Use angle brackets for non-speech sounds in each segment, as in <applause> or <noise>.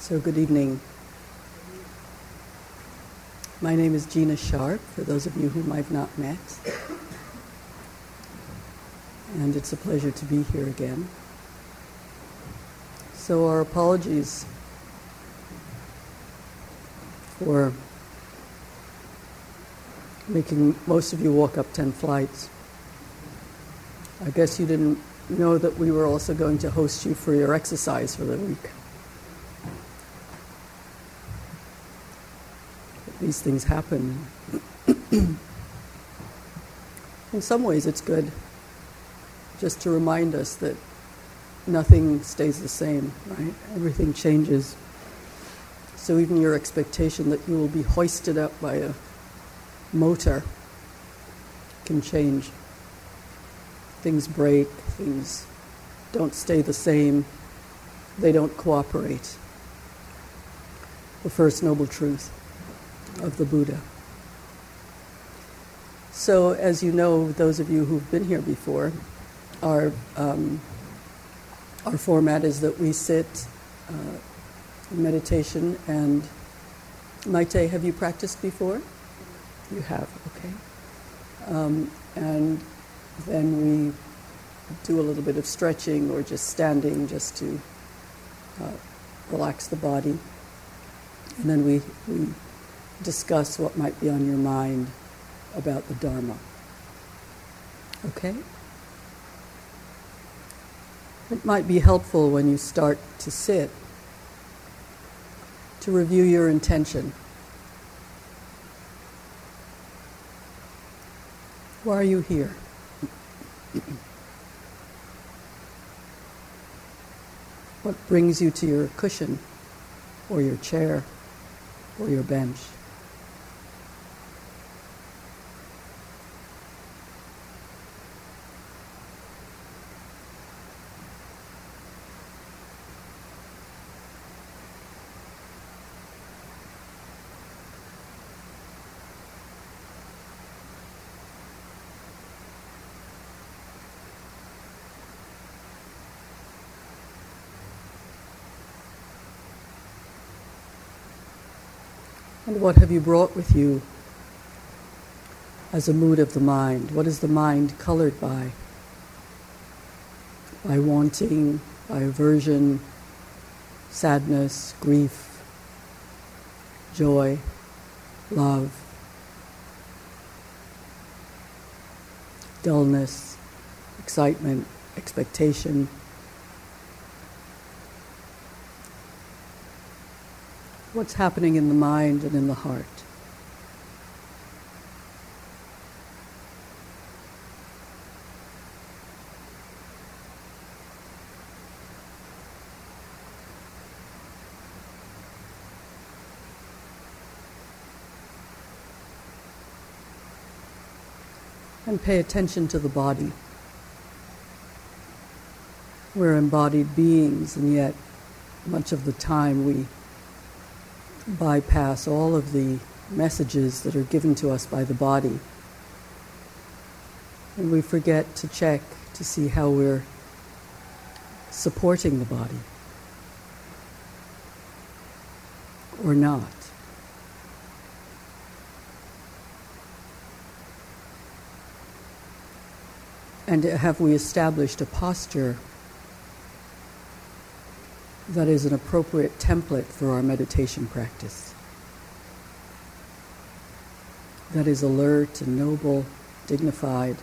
So, good evening. My name is Gina Sharpe, for those of you whom I've not met. And it's a pleasure to be here again. So, our apologies for making most of you walk up 10 flights. I guess you didn't know that we were also going to host you for your exercise for the week. These things happen. <clears throat> In some ways, it's good just to remind us that nothing stays the same, right? Everything changes. So even your expectation that you will be hoisted up by a motor can change. Things break, things don't stay the same, they don't cooperate. The first noble truth of the Buddha. So, as you know, those of you who've been here before, our, um, our format is that we sit uh, in meditation and Maite, have you practiced before? You have, okay. Um, and then we do a little bit of stretching or just standing just to uh, relax the body. And then we, we discuss what might be on your mind about the Dharma. Okay? It might be helpful when you start to sit to review your intention. Why are you here? what brings you to your cushion or your chair or your bench? And what have you brought with you as a mood of the mind? What is the mind colored by? By wanting, by aversion, sadness, grief, joy, love, dullness, excitement, expectation. What's happening in the mind and in the heart. And pay attention to the body. We're embodied beings, and yet much of the time we bypass all of the messages that are given to us by the body. And we forget to check to see how we're supporting the body or not. And have we established a posture that is an appropriate template for our meditation practice. That is alert and noble, dignified,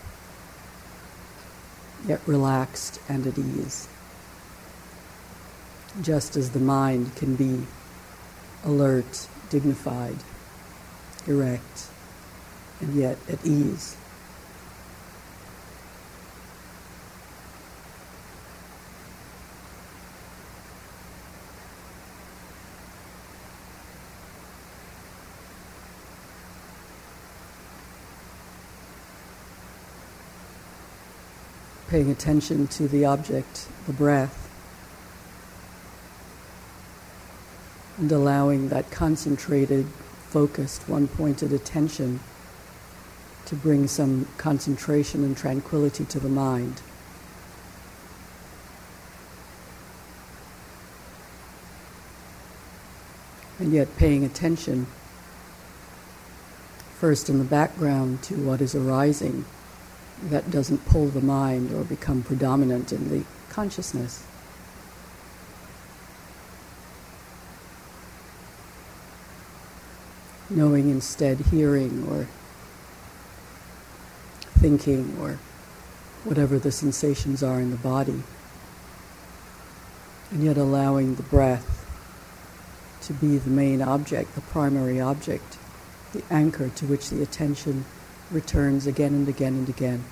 yet relaxed and at ease. Just as the mind can be alert, dignified, erect, and yet at ease. Paying attention to the object, the breath, and allowing that concentrated, focused, one pointed attention to bring some concentration and tranquility to the mind. and yet paying attention first in the background to what is arising that doesn't pull the mind or become predominant in the consciousness. Knowing instead hearing or thinking or whatever the sensations are in the body, and yet allowing the breath to be the main object, the primary object, the anchor to which the attention returns again and again and again.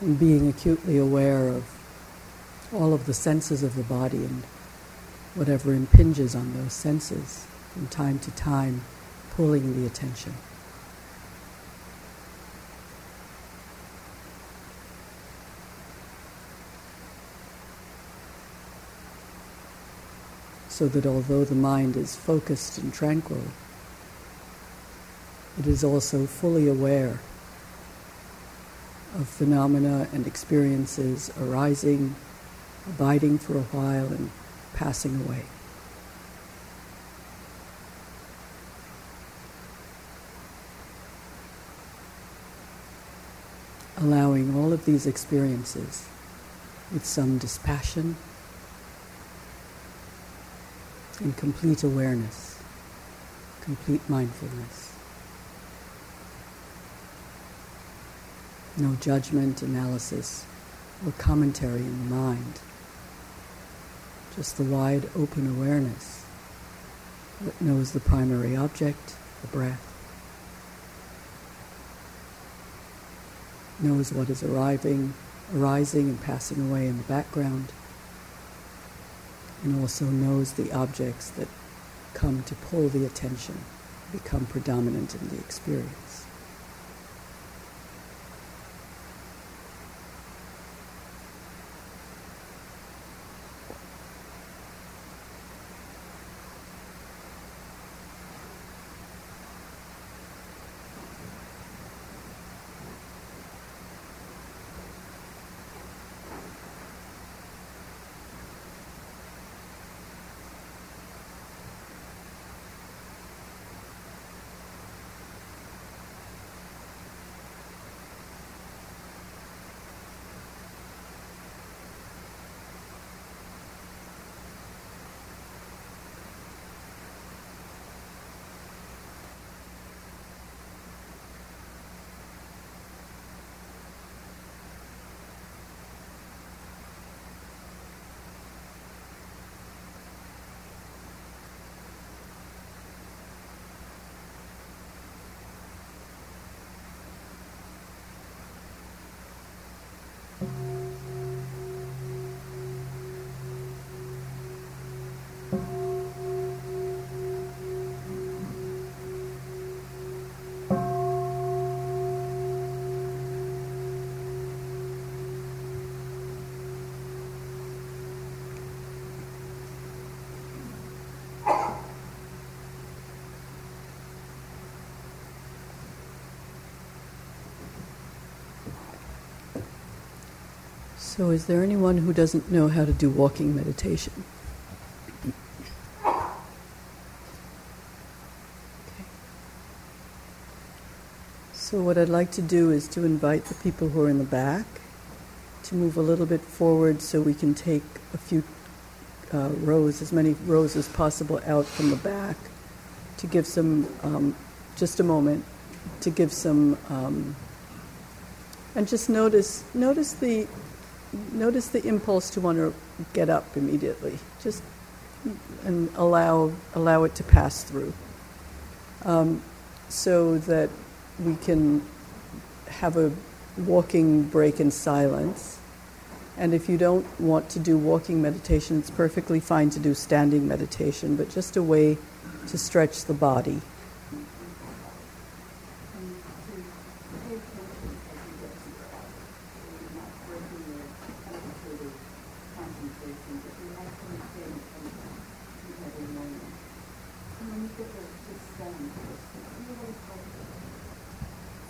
And being acutely aware of all of the senses of the body and whatever impinges on those senses from time to time, pulling the attention. So that although the mind is focused and tranquil, it is also fully aware of phenomena and experiences arising, abiding for a while, and passing away. Allowing all of these experiences with some dispassion and complete awareness, complete mindfulness. No judgment, analysis, or commentary in the mind just the wide open awareness that knows the primary object, the breath, knows what is arriving, arising and passing away in the background, and also knows the objects that come to pull the attention, become predominant in the experience. So, is there anyone who doesn't know how to do walking meditation? Okay. So, what I'd like to do is to invite the people who are in the back to move a little bit forward so we can take a few uh, rows, as many rows as possible out from the back to give some, um, just a moment, to give some, um, and just notice, notice the notice the impulse to want to get up immediately. Just and allow allow it to pass through, um, so that we can have a walking break in silence. And if you don't want to do walking meditation, it's perfectly fine to do standing meditation, but just a way to stretch the body.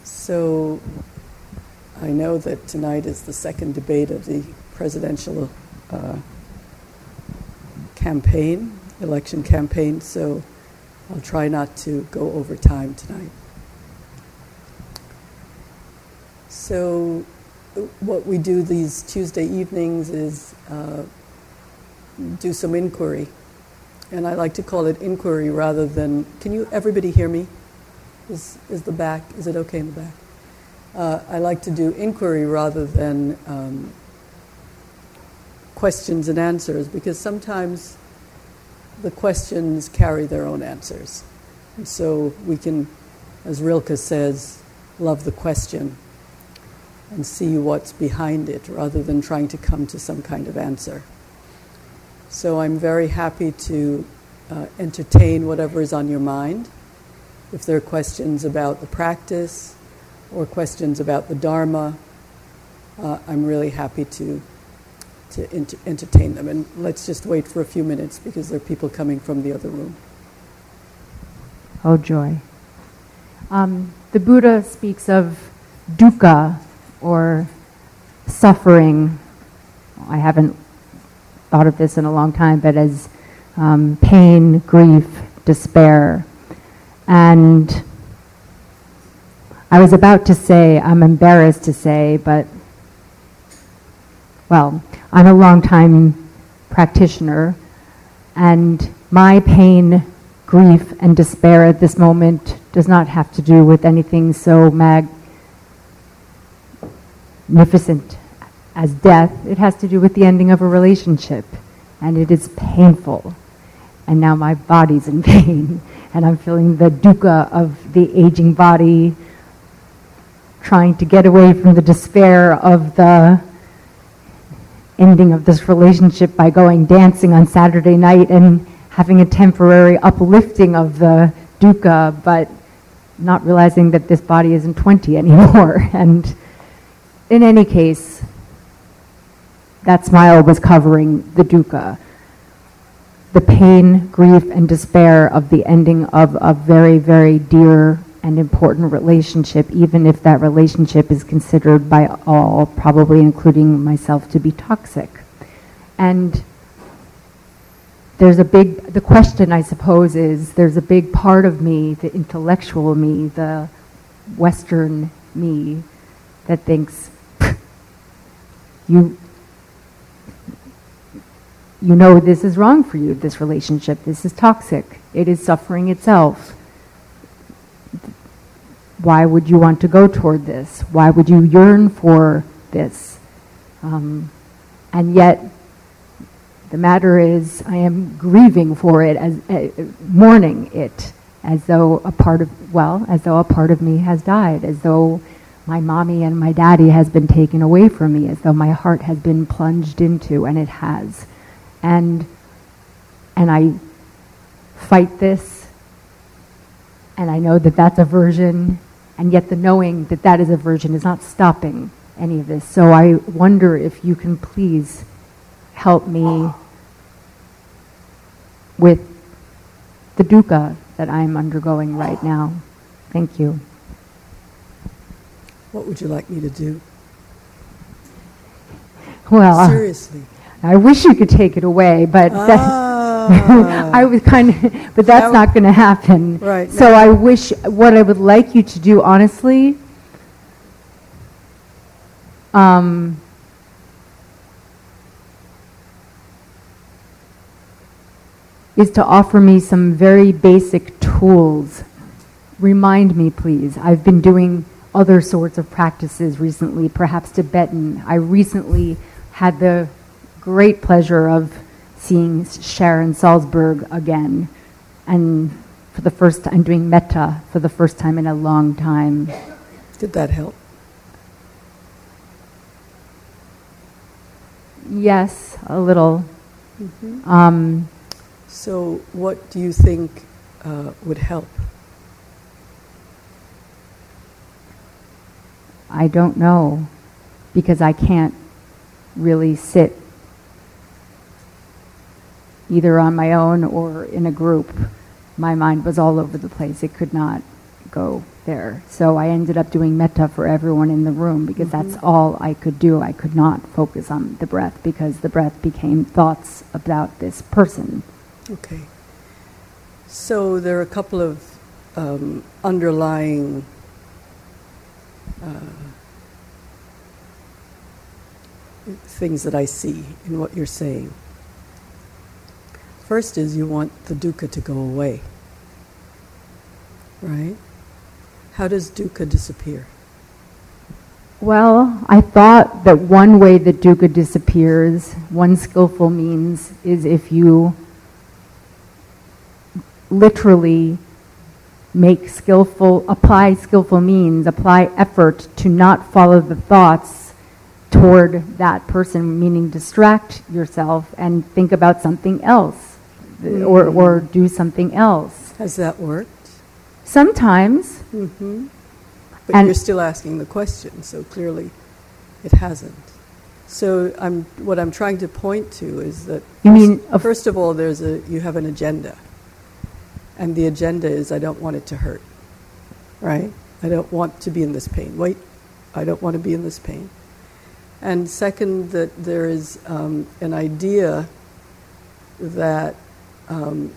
So I know that tonight is the second debate of the presidential uh, campaign, election campaign, so I'll try not to go over time tonight. So, what we do these Tuesday evenings is uh, do some inquiry. And I like to call it inquiry rather than. Can you, everybody hear me? Is, is the back, is it okay in the back? Uh, I like to do inquiry rather than um, questions and answers because sometimes the questions carry their own answers. And so we can, as Rilke says, love the question and see what's behind it rather than trying to come to some kind of answer. So I'm very happy to uh, entertain whatever is on your mind. If there are questions about the practice or questions about the Dharma, uh, I'm really happy to, to ent- entertain them. And let's just wait for a few minutes because there are people coming from the other room. Oh, joy. Um, the Buddha speaks of dukkha, or suffering. I haven't thought of this in a long time, but as um, pain, grief, despair. And I was about to say, I'm embarrassed to say, but well, I'm a long time practitioner, and my pain, grief, and despair at this moment does not have to do with anything so mag- magnificent as death, it has to do with the ending of a relationship. And it is painful. And now my body's in <laughs> pain. And I'm feeling the dukkha of the aging body, trying to get away from the despair of the ending of this relationship by going dancing on Saturday night and having a temporary uplifting of the dukkha, but not realizing that this body isn't 20 anymore. <laughs> And in any case, that smile was covering the dukkha, the pain, grief, and despair of the ending of a very, very dear and important relationship, even if that relationship is considered by all, probably including myself, to be toxic. And there's a big, the question I suppose is there's a big part of me, the intellectual me, the Western me, that thinks you you know this is wrong for you, this relationship, this is toxic, it is suffering itself. Why would you want to go toward this? Why would you yearn for this? Um, and yet, the matter is, I am grieving for it, as uh, mourning it, as though a part of well, as though a part of me has died, as though my mommy and my daddy has been taken away from me as though my heart has been plunged into, and it has. And, and I fight this, and I know that that's aversion, and yet the knowing that that is a aversion is not stopping any of this. So I wonder if you can please help me with the dukkha that I'm undergoing right now. Thank you. What would you like me to do? Well, uh, seriously. I wish you could take it away, but <laughs> ah. I was kind of, but that's not going to happen. Right. So I wish what I would like you to do, honestly, um, is to offer me some very basic tools. Remind me, please. I've been doing other sorts of practices recently, perhaps Tibetan. I recently had the great pleasure of seeing Sharon Salzberg again, and for the first time, doing metta for the first time in a long time. Did that help? Yes, a little. Mm-hmm. Um, so, what do you think uh, would help? I don't know because I can't really sit either on my own or in a group. My mind was all over the place. It could not go there. So I ended up doing metta for everyone in the room because Mm-hmm. that's all I could do. I could not focus on the breath because the breath became thoughts about this person. Okay. So there are a couple of um, underlying uh, things that I see in what you're saying. First is you want the dukkha to go away, right? How does dukkha disappear? Well, I thought that one way that dukkha disappears, one skillful means, is if you literally make skillful, apply skillful means, apply effort to not follow the thoughts toward that person, meaning distract yourself and think about something else or, or do something else. Has that worked? Sometimes, Mm-hmm. But And- you're still asking the question, so clearly it hasn't. So I'm, what I'm trying to point to is that You mean first, of- first of all, there's a you have an agenda, and the agenda is I don't want it to hurt, right? I don't want to be in this pain. Wait, I don't want to be in this pain. And second, that there is um, an idea that um,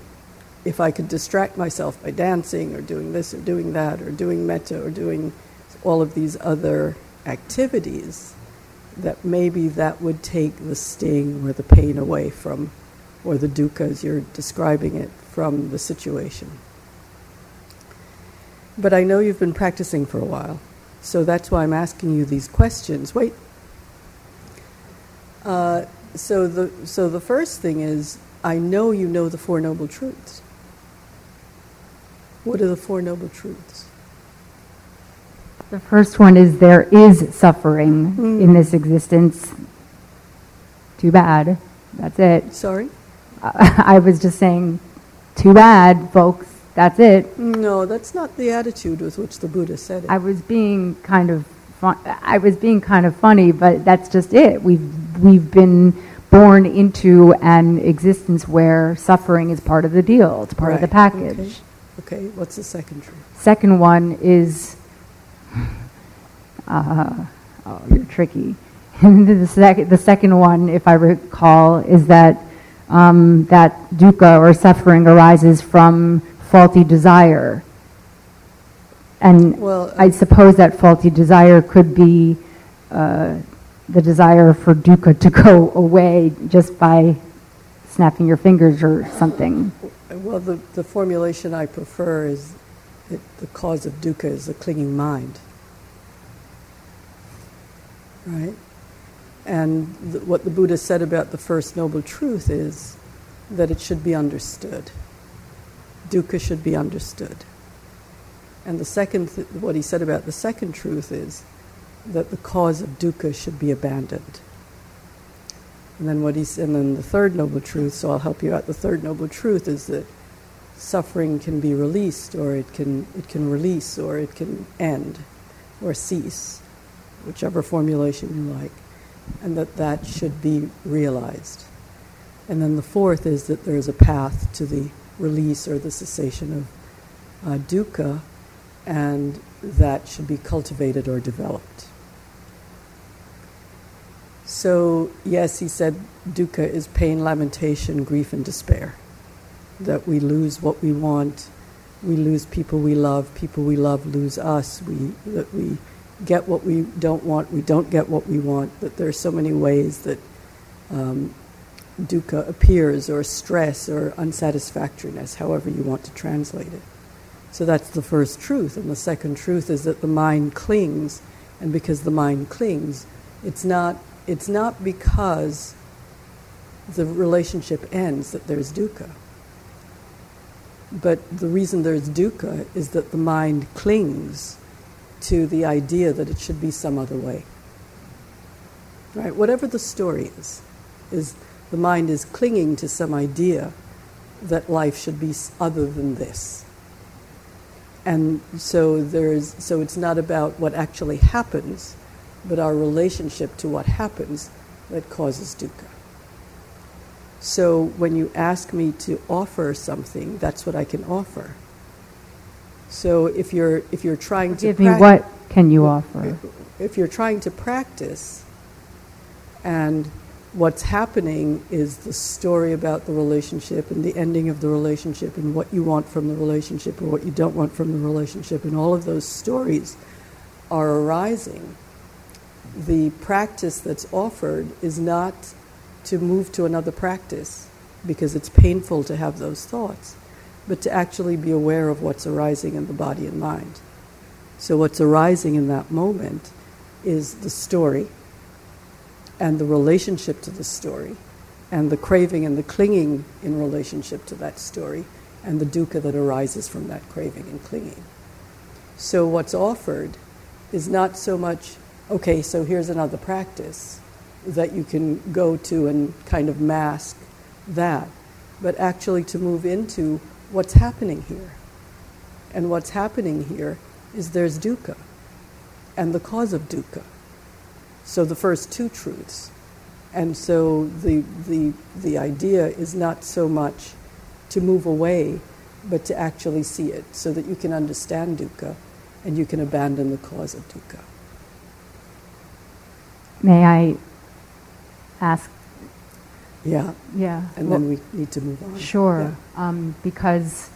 if I could distract myself by dancing or doing this or doing that or doing metta or doing all of these other activities, that maybe that would take the sting or the pain away from, or the dukkha as you're describing it, from the situation. But I know you've been practicing for a while, so that's why I'm asking you these questions. Wait. Uh, so the so the first thing is I know you know the four noble truths. What are the four noble truths? The first one is there is suffering Mm. in this existence. Too bad. That's it. Sorry? <laughs> I was just saying, too bad, folks. That's it. No, that's not the attitude with which the Buddha said it. I was being kind of fun- I was being kind of funny, but that's just it. We've we've been born into an existence where suffering is part of the deal. It's part of the package. Okay. Okay, what's the second truth? Second one is, uh, oh, you're tricky. <laughs> the, sec- the second one, if I recall, is that um, that dukkha or suffering arises from faulty desire. And Well, I suppose that faulty desire could be uh, the desire for dukkha to go away just by snapping your fingers or something. Well, the, the formulation I prefer is that the cause of dukkha is the clinging mind. Right? And what the Buddha said about the first noble truth is that it should be understood. Dukkha should be understood. And the second, th- what he said about the second truth is that the cause of dukkha should be abandoned. And then what he's, and then the third noble truth, so I'll help you out. The third noble truth is that suffering can be released, or it can it can release, or it can end, or cease, whichever formulation you like, and that that should be realized. And then the fourth is that there is a path to the release or the cessation of uh, dukkha, and that should be cultivated or developed. So, yes, he said dukkha is pain, lamentation, grief, and despair. That we lose what we want, we lose people we love, people we love lose us, we, that we get what we don't want, we don't get what we want, that there are so many ways that um, dukkha appears, or stress, or unsatisfactoriness, however you want to translate it. So that's the first truth. And the second truth is that the mind clings, and because the mind clings, it's not, it's not because the relationship ends that there's dukkha. But the reason there's dukkha is that the mind clings to the idea that it should be some other way. Right? Whatever the story is, is the mind is clinging to some idea that life should be other than this. And so there's so it's not about what actually happens, but our relationship to what happens that causes dukkha. So when you ask me to offer something, that's what I can offer. So if you're if you're trying to Give me what can you offer? if you're trying to practice and what's happening is the story about the relationship and the ending of the relationship and what you want from the relationship or what you don't want from the relationship and all of those stories are arising the practice that's offered is not to move to another practice because it's painful to have those thoughts but to actually be aware of what's arising in the body and mind so what's arising in that moment is the story and the relationship to the story and the craving and the clinging in relationship to that story and the dukkha that arises from that craving and clinging. So, what's offered is not so much, okay, so here's another practice that you can go to and kind of mask that, but actually to move into what's happening here. And what's happening here is there's dukkha and the cause of dukkha. So the first two truths. And so the, the, the idea is not so much to move away, but to actually see it so that you can understand dukkha and you can abandon the cause of dukkha. May I ask? Yeah, Yeah. and well, then we need to move on. Sure, um, because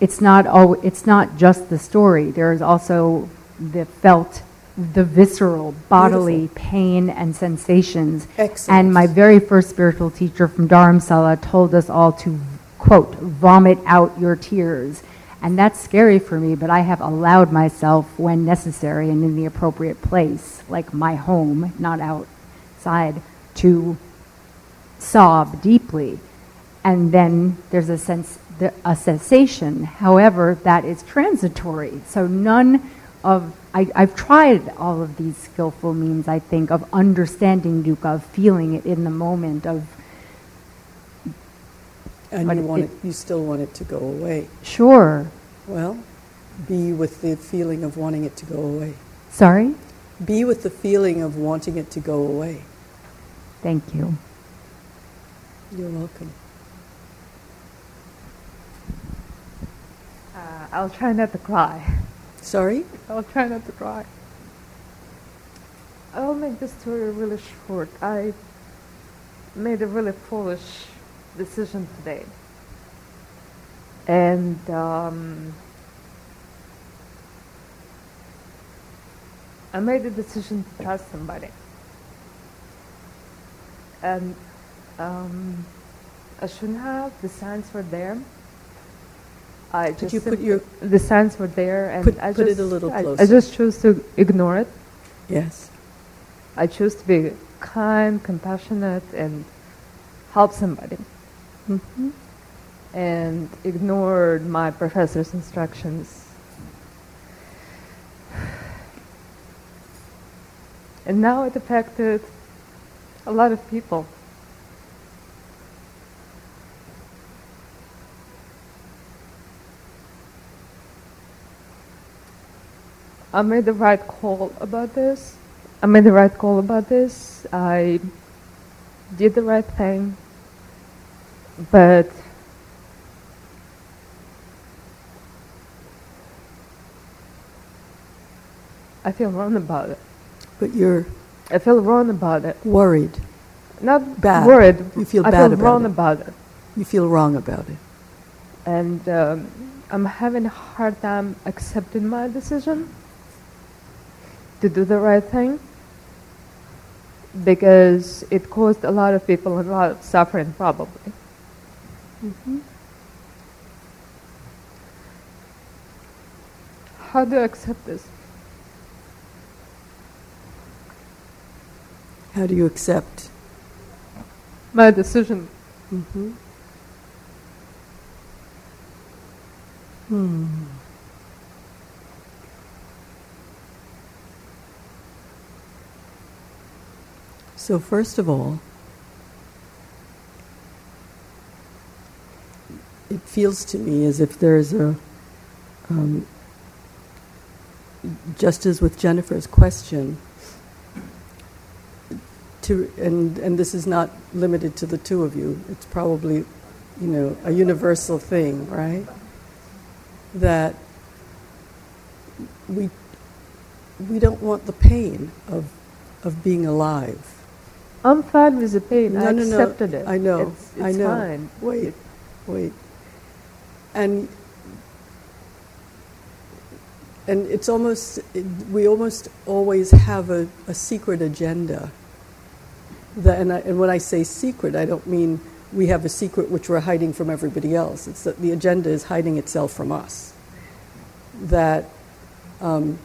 it's not al- it's not just the story. There is also the felt, the visceral, bodily pain and sensations. Excellent. And my very first spiritual teacher from Dharamsala told us all to quote vomit out your tears. And that's scary for me, but I have allowed myself when necessary and in the appropriate place, like my home, not outside, to sob deeply. And then there's a sense, a cessation. However, that is transitory. So none of, I, I've tried all of these skillful means, I think, of understanding dukkha, of feeling it in the moment, of, And but you, want it- it, you still want it to go away. sure, Well, be with the feeling of wanting it to go away. sorry? Be with the feeling of wanting it to go away. Thank you. You're welcome. Uh, I'll try not to cry. Sorry? I'll try not to cry. I'll make this story really short. I made a really foolish decision today. And um, I made a decision to trust somebody. And um, I shouldn't have. The signs were there. I just you put your- the signs were there, and Put- I put it just a little I- I, just choose to ignore it. Yes. I choose to be kind, compassionate, and help somebody, hmm and ignored my professor's instructions. And now it affected a lot of people. I made the right call about this. I made the right call about this. I did the right thing. But I feel wrong about it. But you're I feel wrong about it. worried. Not Bad. worried. You feel I bad feel about wrong it. about it. You feel wrong about it. And um, I'm having a hard time accepting my decision to do the right thing because it caused a lot of people a lot of suffering, probably. How do you accept this? How do you accept? My decision. hmm Hmm. So, first of all, it feels to me as if there's a, um, just as with Jennifer's question, to, and, and this is not limited to the two of you, it's probably, you know, a universal thing, right? That we we don't want the pain of of being alive. I'm fine with the pain. No, I no, no. accepted it. I know. It's, it's I know. fine. Wait, wait. And and it's almost we almost always have a, a secret agenda. That, and, I, and when I say secret, I don't mean we have a secret which we're hiding from everybody else. It's that the agenda is hiding itself from us. That um,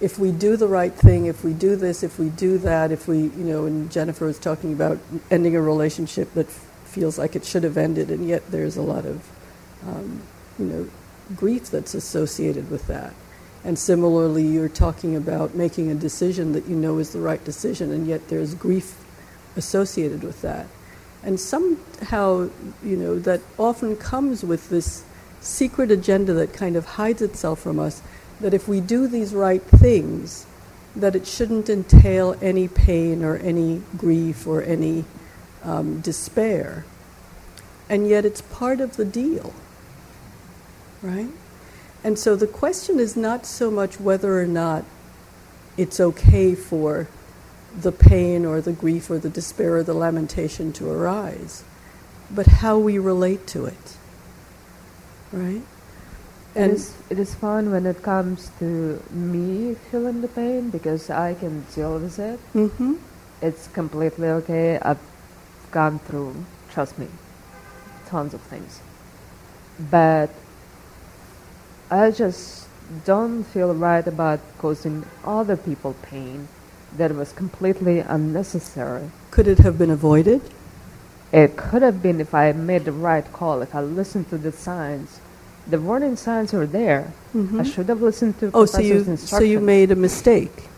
if we do the right thing, if we do this, if we do that, if we, you know, and Jennifer was talking about ending a relationship that f- feels like it should have ended, and yet there's a lot of, um, you know, grief that's associated with that. And similarly, you're talking about making a decision that you know is the right decision, and yet there's grief associated with that. And somehow, you know, that often comes with this secret agenda that kind of hides itself from us that if we do these right things, that it shouldn't entail any pain or any grief or any um, despair. And yet it's part of the deal, right? And so the question is not so much whether or not it's okay for the pain or the grief or the despair or the lamentation to arise, but how we relate to it, right? It is, it is fun when it comes to me feeling the pain because I can deal with it. hmm It's completely okay. I've gone through, trust me, tons of things. But I just don't feel right about causing other people pain that was completely unnecessary. Could it have been avoided? It could have been if I made the right call, if I listened to the signs. The warning signs were there. Mhm. I should have listened to Oh, so you so you made a mistake.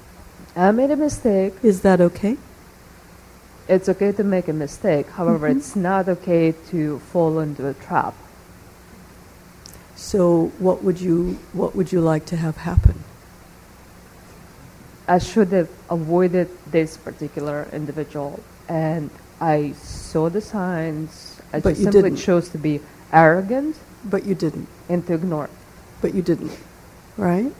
I made a mistake. Is that okay? It's okay to make a mistake. However, Mhm. it's not okay to fall into a trap. So what would you what would you like to have happen? I should have avoided this particular individual, and I saw the signs. I But just you simply didn't. chose to be arrogant But you didn't. and to ignore. But you didn't. Right?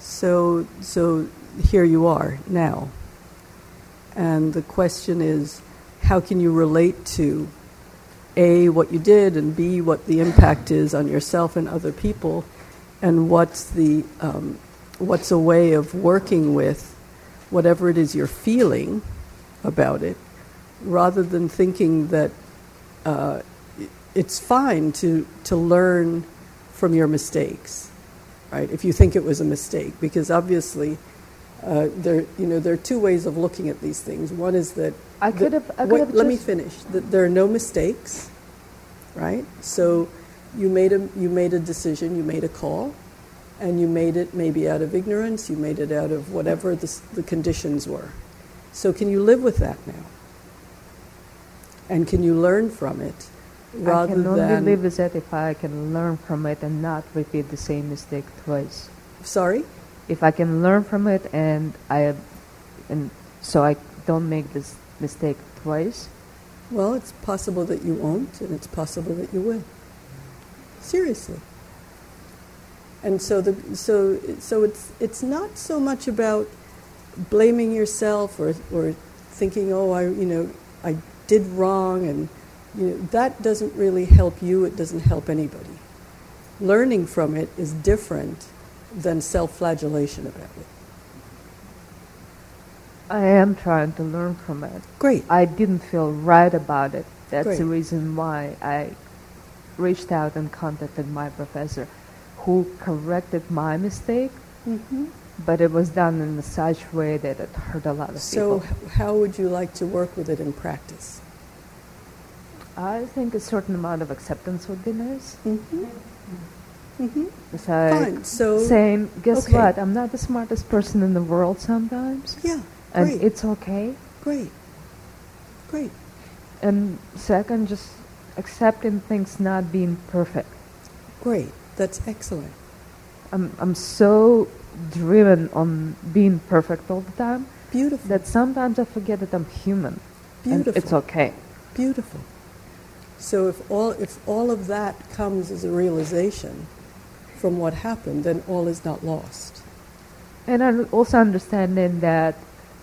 So so here you are now. And the question is how can you relate to A what you did and B what the impact is on yourself and other people and what's the um, what's a way of working with whatever it is you're feeling about it rather than thinking that uh, it's fine to, to learn from your mistakes, right? If you think it was a mistake, because obviously uh, there, you know, there are two ways of looking at these things. One is that I could have. I wait, could have let me finish. There are no mistakes, right? So you made a you made a decision, you made a call, and you made it maybe out of ignorance. You made it out of whatever the, the conditions were. So can you live with that now? And can you learn from it, rather I can only than live with that if I can learn from it and not repeat the same mistake twice. sorry? If I can learn from it and I, and so I don't make this mistake twice. Well, it's possible that you won't, and it's possible that you will. Seriously. And so the so so it's it's not so much about blaming yourself or or thinking, oh, I you know I did wrong, and you know that doesn't really help you. It doesn't help anybody. Learning from it is different than self-flagellation about it. I am trying to learn from it. Great. I didn't feel right about it. That's Great. the reason why I reached out and contacted my professor, who corrected my mistake, Mm-hmm. but it was done in a such way that it hurt a lot of So, people. So, how would you like to work with it in practice? I think a certain amount of acceptance would be nice. Mm-hmm. Mm-hmm. It's like Fine. So, saying, guess okay. what? I'm not the smartest person in the world sometimes, yeah, and great, it's okay. great, great, And second, just accepting things not being perfect. great. That's excellent. I'm, I'm so driven on being perfect all the time Beautiful. that sometimes I forget that I'm human. beautiful. It's okay. Beautiful. So if all if all of that comes as a realization from what happened, then all is not lost. And I'm also understanding that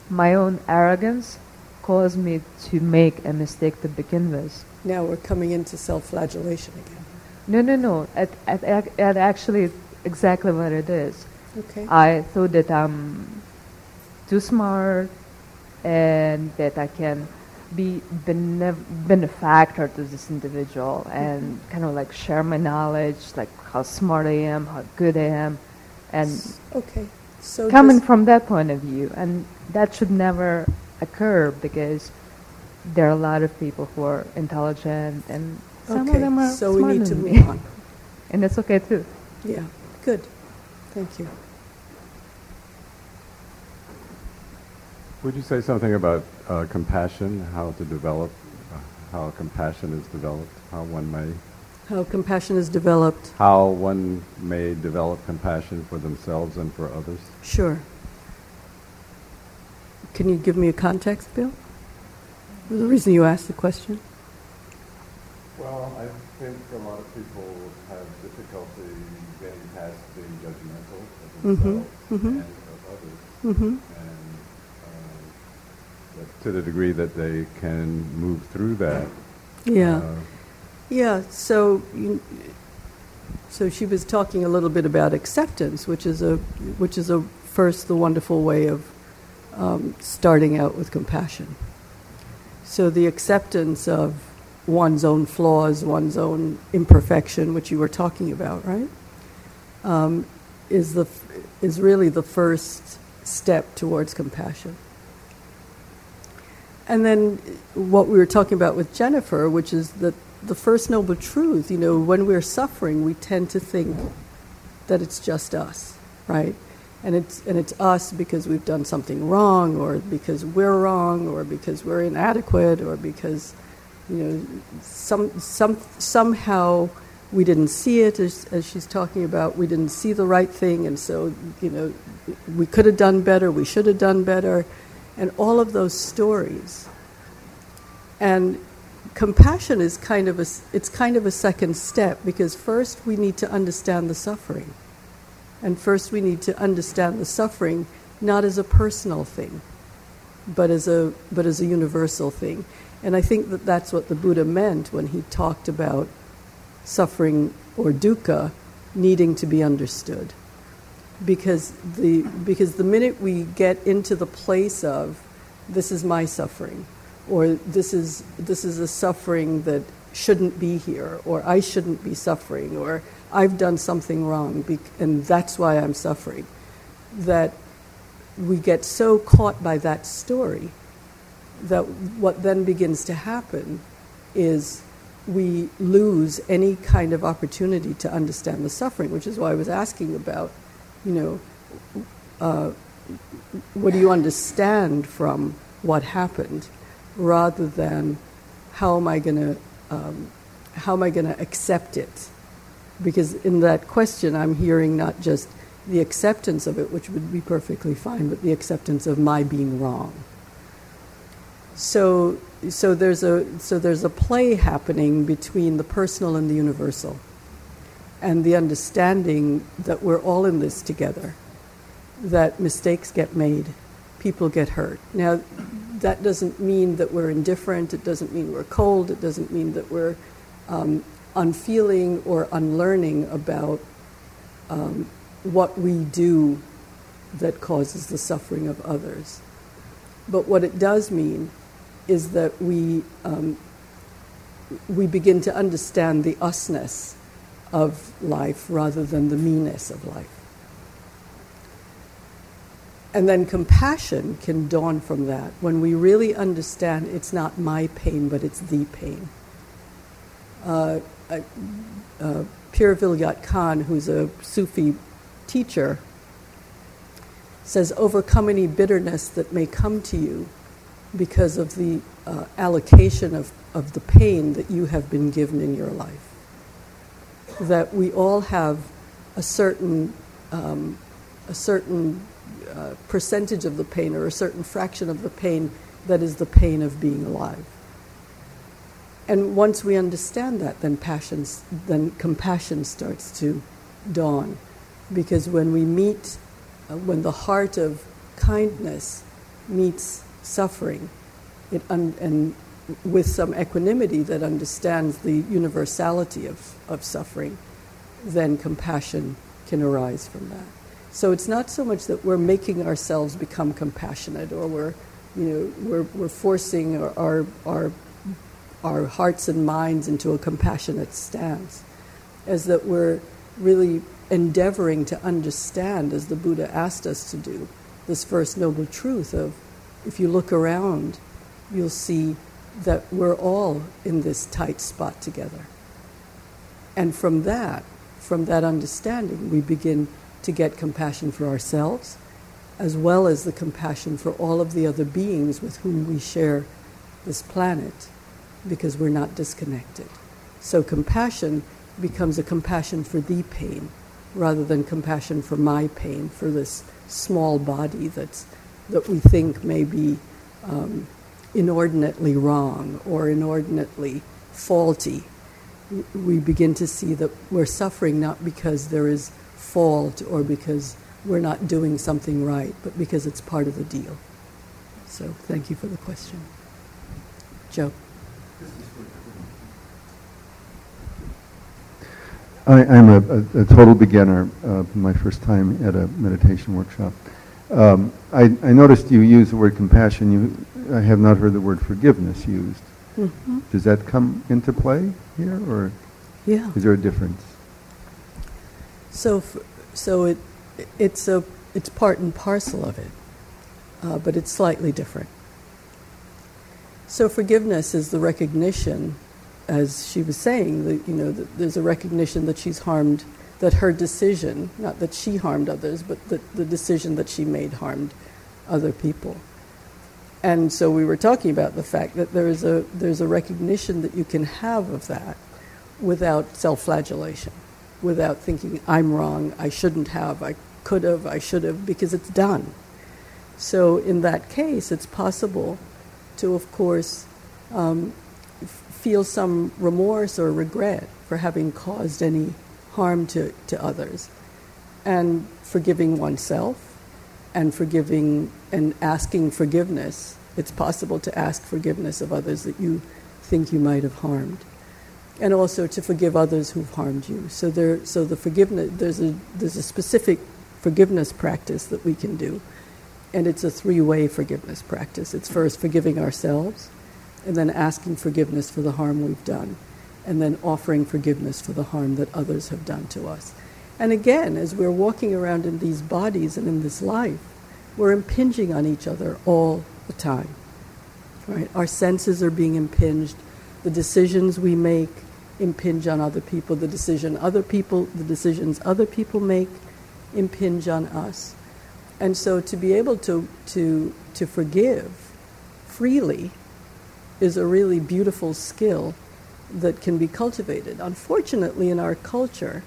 my own arrogance caused me to make a mistake to begin with. Now we're coming into self flagellation again. No, no, no. It, it, it, actually exactly what it is. Okay. I thought that I'm too smart and that I can be benev- benefactor to this individual and mm-hmm. kind of like share my knowledge, like how smart I am, how good I am, and okay. So coming from that point of view, and that should never occur because there are a lot of people who are intelligent and some okay. of them are so we smarter need to than move me. on. <laughs> and that's okay too. Yeah. Good. Thank you. Would you say something about uh, compassion, how to develop, uh, how compassion is developed, how one may, How compassion is developed. how one may develop compassion for themselves and for others? Sure. Can you give me a context, Bill? The reason you asked the question? Well, I think a lot of people have difficulty getting past being judgmental of Mhm, themselves mhm. and of others, Mm-hmm. and uh, to the degree that they can move through that. Yeah. uh, Yeah, so you, so she was talking a little bit about acceptance, which is a which is a first the wonderful way of um, starting out with compassion. So the acceptance of one's own flaws, one's own imperfection, which you were talking about, right, um, is the is really the first step towards compassion. And then what we were talking about with Jennifer, which is that the first noble truth, you know, when we're suffering, we tend to think that it's just us, right? And it's, and it's us because we've done something wrong, or because we're wrong, or because we're inadequate, or because, you know, some, some, somehow we didn't see it, as, as she's talking about, we didn't see the right thing, and so, you know, we could have done better, we should have done better, and all of those stories. And compassion is kind of a it's kind of a second step because first we need to understand the suffering. And first we need to understand the suffering not as a personal thing but as a but as a universal thing. And i think that that's what the buddha meant when he talked about suffering or dukkha needing to be understood. Because the because the minute we get into the place of this is my suffering or this is this is a suffering that shouldn't be here or I shouldn't be suffering or I've done something wrong and that's why I'm suffering that we get so caught by that story that what then begins to happen is we lose any kind of opportunity to understand the suffering, which is why I was asking about, you know, uh, what do you understand from what happened, rather than how am I going to um, how am I going to accept it? Because in that question, I'm hearing not just the acceptance of it, which would be perfectly fine, but the acceptance of my being wrong. So, so there's a so there's a play happening between the personal and the universal, and the understanding that we're all in this together, that mistakes get made, people get hurt. Now, that doesn't mean that we're indifferent. It doesn't mean we're cold. It doesn't mean that we're um, unfeeling or unlearning about um, what we do that causes the suffering of others. But what it does mean is that we, um, we begin to understand the usness of life rather than the meanness of life. And then compassion can dawn from that when we really understand it's not my pain, but it's the pain. Uh, uh, uh, Pir Vilayat Khan, who's a Sufi teacher, says, Overcome any bitterness that may come to you because of the uh, allocation of, of the pain that you have been given in your life. That we all have a certain, um, a certain uh, percentage of the pain or a certain fraction of the pain that is the pain of being alive. And once we understand that, then passions, then compassion starts to dawn. Because when we meet, uh, when the heart of kindness meets suffering, it un- and with some equanimity that understands the universality of, of suffering, then compassion can arise from that. So it's not so much that we're making ourselves become compassionate or we're, you know, we're, we're forcing our, our, our, our hearts and minds into a compassionate stance, as that we're really endeavoring to understand, as the Buddha asked us to do, this first noble truth of if you look around, you'll see that we're all in this tight spot together. And from that, from that understanding, we begin to get compassion for ourselves, as well as the compassion for all of the other beings with whom we share this planet, because we're not disconnected. So compassion becomes a compassion for the pain, rather than compassion for my pain, for this small body that's, that we think may be um, inordinately wrong or inordinately faulty. We begin to see that we're suffering not because there is fault or because we're not doing something right, but because it's part of the deal. So thank you for the question. Joe. I, am a, a, a, total beginner, uh, my first time at a meditation workshop. Um, I, I, noticed you use the word compassion. You, I have not heard the word forgiveness used. Mm-hmm. Does that come into play here, or yeah. is there a difference? So, so it, it's a, it's part and parcel of it, uh, but it's slightly different. So forgiveness is the recognition as she was saying, that, you know, that there's a recognition that she's harmed, that her decision, not that she harmed others, but that the decision that she made harmed other people. And so we were talking about the fact that there is a, there's a recognition that you can have of that without self flagellation, without thinking, I'm wrong, I shouldn't have, I could have, I should have, because it's done. So in that case, it's possible to, of course, um, feel some remorse or regret for having caused any harm to, to others, and forgiving oneself, and forgiving and asking forgiveness. It's possible to ask forgiveness of others that you think you might have harmed, and also to forgive others who've harmed you. So there, so the forgiveness there's a there's a specific forgiveness practice that we can do, and it's a three-way forgiveness practice. It's first forgiving ourselves and then asking forgiveness for the harm we've done, and then offering forgiveness for the harm that others have done to us. And again, as we're walking around in these bodies and in this life, we're impinging on each other all the time. Right? Our senses are being impinged. The decisions we make impinge on other people. The decision other people, the decisions other people make impinge on us. And so to be able to, to, to forgive freely is a really beautiful skill that can be cultivated. Unfortunately, in our culture,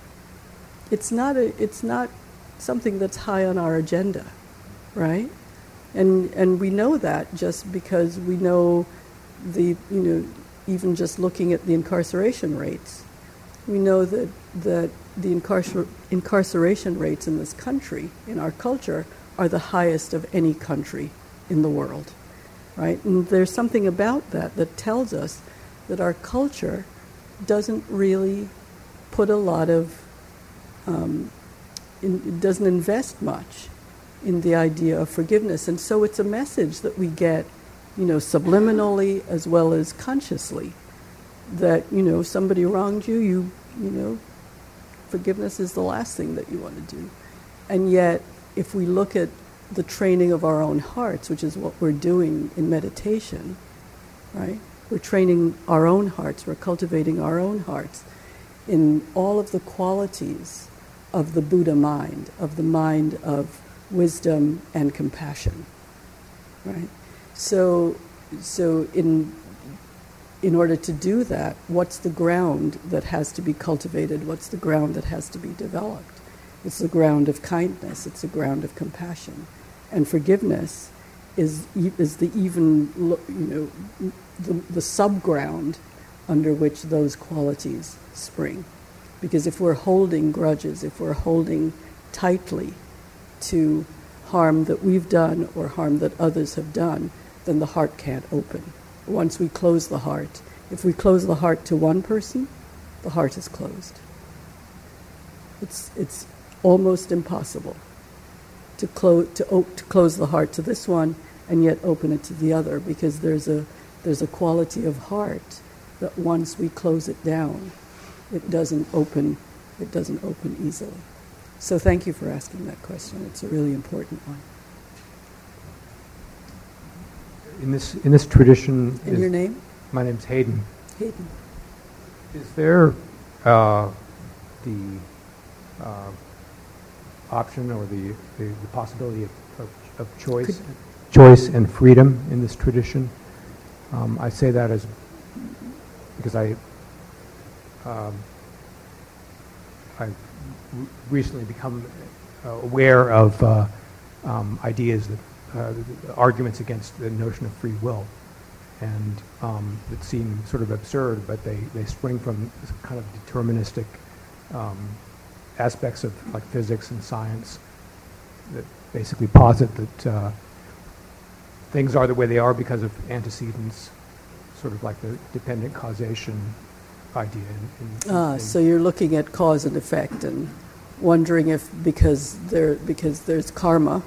it's not, a, it's not something that's high on our agenda, right? And, and we know that just because we know the, you know, even just looking at the incarceration rates, we know that, that the incarcer- incarceration rates in this country, in our culture, are the highest of any country in the world right? And there's something about that that tells us that our culture doesn't really put a lot of, um, in, doesn't invest much in the idea of forgiveness. And so it's a message that we get, you know, subliminally as well as consciously that, you know, somebody wronged you, you, you know, forgiveness is the last thing that you want to do. And yet, if we look at the training of our own hearts, which is what we're doing in meditation, right? We're training our own hearts, we're cultivating our own hearts in all of the qualities of the Buddha mind, of the mind of wisdom and compassion, right? So, so in, in order to do that, what's the ground that has to be cultivated? What's the ground that has to be developed? It's the ground of kindness, it's the ground of compassion and forgiveness is is the even you know the, the subground under which those qualities spring. Because if we're holding grudges, if we're holding tightly to harm that we've done or harm that others have done, then the heart can't open. Once we close the heart, if we close the heart to one person, the heart is closed. It's, it's almost impossible to, clo- to, o- to close the heart to this one and yet open it to the other because there's a, there's a quality of heart that once we close it down, it doesn't open, it doesn't open easily. So thank you for asking that question. It's a really important one. In this, in this tradition, And is- your name? my name's Hayden. Hayden. Is there uh, the uh, option or the, the, the possibility of, of, of choice, Could- choice and freedom in this tradition? Um, I say that as because I um, I've recently become aware of uh, um, ideas that uh, arguments against the notion of free will and um, that seem sort of absurd, but they, they spring from kind of deterministic um, aspects of like physics and science that basically posit that uh, things are the way they are because of antecedents, sort of like the dependent causation idea. In, in, Ah, in- so you're looking at cause and effect and wondering if because there because there's karma,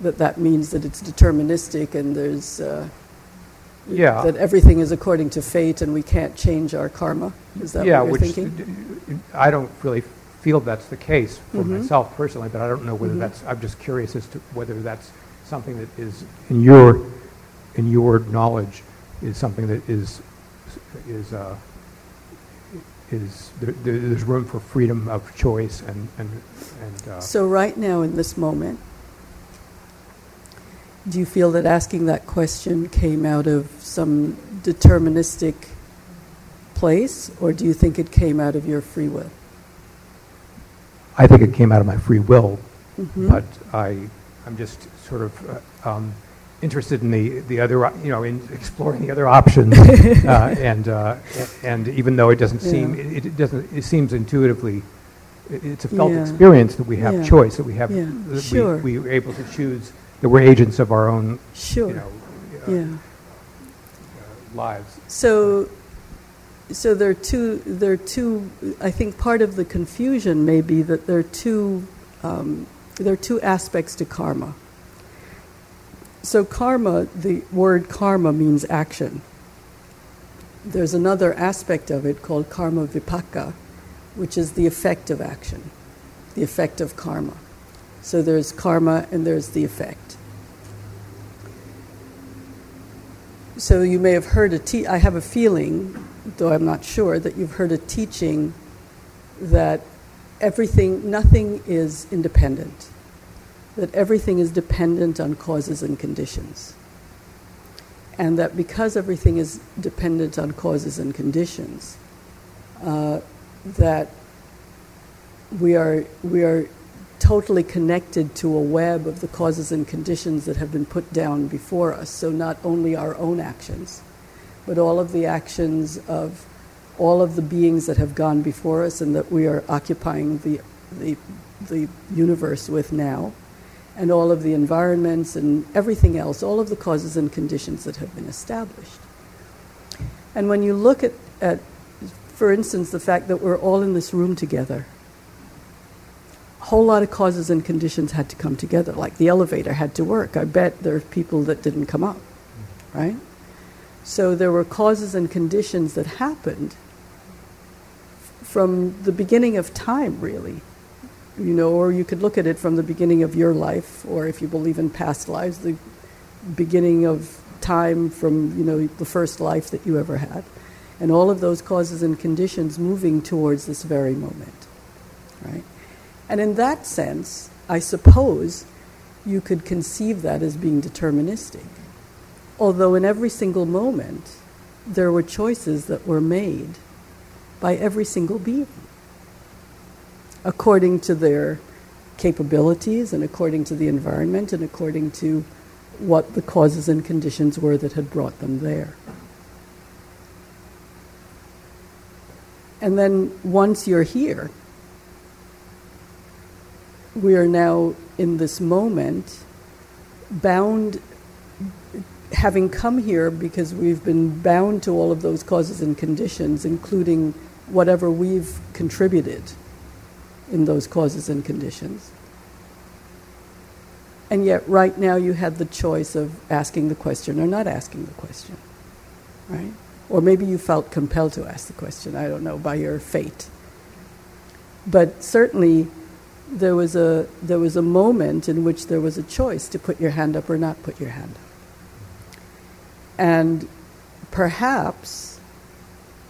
that that means that it's deterministic and there's uh, Yeah. that everything is according to fate and we can't change our karma. Is that yeah, what you're which thinking? I don't really feel that's the case for Mhm. myself personally, but I don't know whether Mhm. that's. I'm just curious as to whether that's something that is in your in your knowledge is something that is is uh, is there- there's room for freedom of choice and and and. Uh, So right now in this moment, do you feel that asking that question came out of some deterministic place, or do you think it came out of your free will? I think it came out of my free will, Mhm. but I, I'm just sort of uh, um, interested in the, the other, you know, in exploring the other options, <laughs> uh, and uh, and even though it doesn't seem, Yeah. it, it doesn't, it seems intuitively, it- it's a felt Yeah. experience that we have Yeah. choice, that we have, that Sure. we, we are able to choose, that we're agents of our own, Sure. you know, uh, yeah. uh, lives. So, so there are two. There are two. I think part of the confusion may be that there are two. Um, there are two aspects to karma. So karma, the word karma means action. There's another aspect of it called karma vipaka, which is the effect of action, the effect of karma. So there's karma and there's the effect. So you may have heard a te- I have a feeling, though I'm not sure, that you've heard a teaching that everything, nothing is independent, that everything is dependent on causes and conditions. And that because everything is dependent on causes and conditions, uh, that we are, we are totally connected to a web of the causes and conditions that have been put down before us. So, not only our own actions, but all of the actions of all of the beings that have gone before us and that we are occupying the, the, the universe with now, and all of the environments and everything else, all of the causes and conditions that have been established. And when you look at, at for instance, the fact that we're all in this room together, a whole lot of causes and conditions had to come together. Like the elevator had to work. I bet there are people that didn't come up, right? So there were causes and conditions that happened from the beginning of time, really. You know, or you could look at it from the beginning of your life, or if you believe in past lives, the beginning of time from, you know, the first life that you ever had. And all of those causes and conditions moving towards this very moment, right? And in that sense, I suppose you could conceive that as being deterministic. Although in every single moment, there were choices that were made by every single being according to their capabilities and according to the environment and according to what the causes and conditions were that had brought them there. And then once you're here, we are now in this moment bound, having come here because we've been bound to all of those causes and conditions, including whatever we've contributed in those causes and conditions. And yet, right now, you had the choice of asking the question or not asking the question, right? Or maybe you felt compelled to ask the question, I don't know, by your fate. But certainly, there was a, there was a moment in which there was a choice to put your hand up or not put your hand up. And perhaps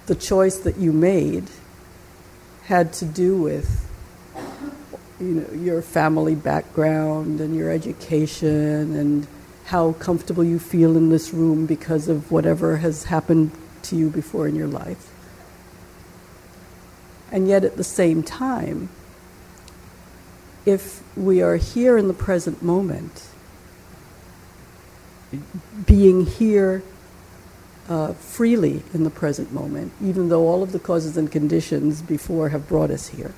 the choice that you made had to do with you know, your family background and your education and how comfortable you feel in this room because of whatever has happened to you before in your life. And yet, at the same time, if we are here in the present moment, being here uh, freely in the present moment, even though all of the causes and conditions before have brought us here.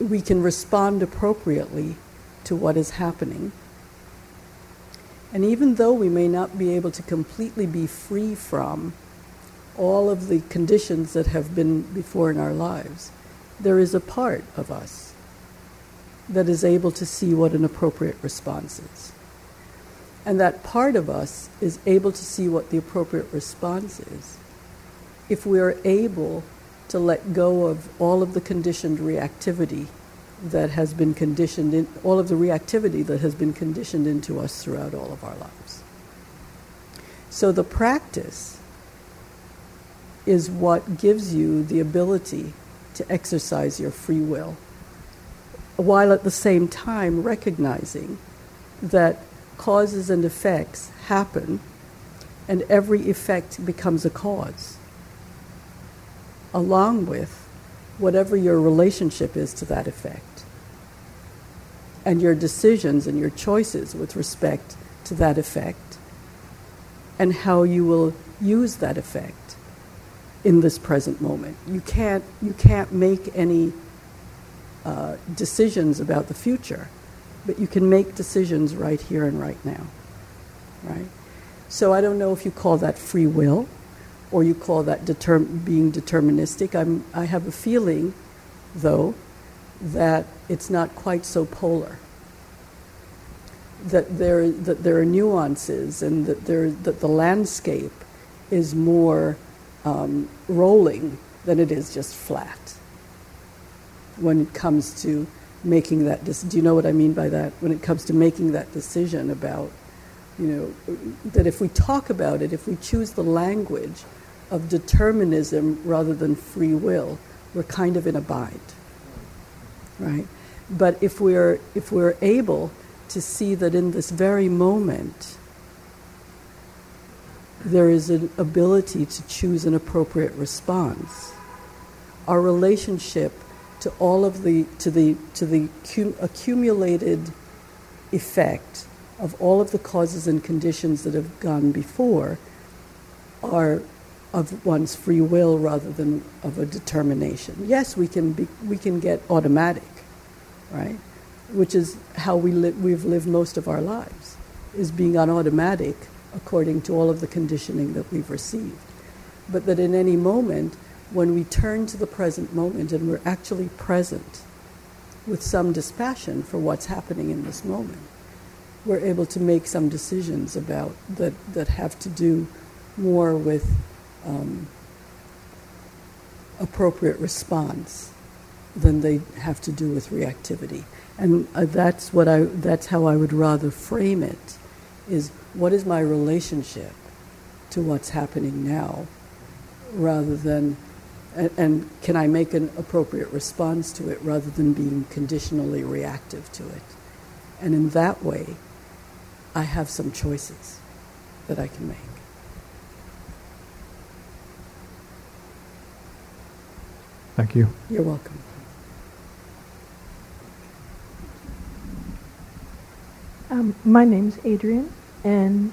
We can respond appropriately to what is happening. And even though we may not be able to completely be free from all of the conditions that have been before in our lives, there is a part of us that is able to see what an appropriate response is. And that part of us is able to see what the appropriate response is if we are able to let go of all of the conditioned reactivity that has been conditioned in all of the reactivity that has been conditioned into us throughout all of our lives. So the practice is what gives you the ability to exercise your free will, while at the same time recognizing that causes and effects happen and every effect becomes a cause, along with whatever your relationship is to that effect, and your decisions and your choices with respect to that effect, and how you will use that effect in this present moment. You can't, you can't make any uh, decisions about the future, but you can make decisions right here and right now. Right? So I don't know if you call that free will or you call that determ- being deterministic. I'm, I have a feeling, though, that it's not quite so polar. That there, that there are nuances and that, there, that the landscape is more um, rolling than it is just flat when it comes to making that decision. Do you know what I mean by that? When it comes to making that decision about, you know, that if we talk about it, if we choose the language of determinism rather than free will, we're kind of in a bind, right? But if we're, if we're able to see that in this very moment, there is an ability to choose an appropriate response. Our relationship to all of the to the to the cum, accumulated effect of all of the causes and conditions that have gone before are of one's free will rather than of a determination. Yes, we can be, we can get automatic, right? Which is how we li- we've lived most of our lives, is being on automatic according to all of the conditioning that we've received. But that in any moment, when we turn to the present moment and we're actually present with some dispassion for what's happening in this moment, we're able to make some decisions about that, that have to do more with um, appropriate response than they have to do with reactivity. And uh, that's what I, that's how I would rather frame it, is what is my relationship to what's happening now, rather than, and, and can I make an appropriate response to it rather than being conditionally reactive to it. And in that way, I have some choices that I can make. Thank you. You're welcome. Um, my name's Adrian, and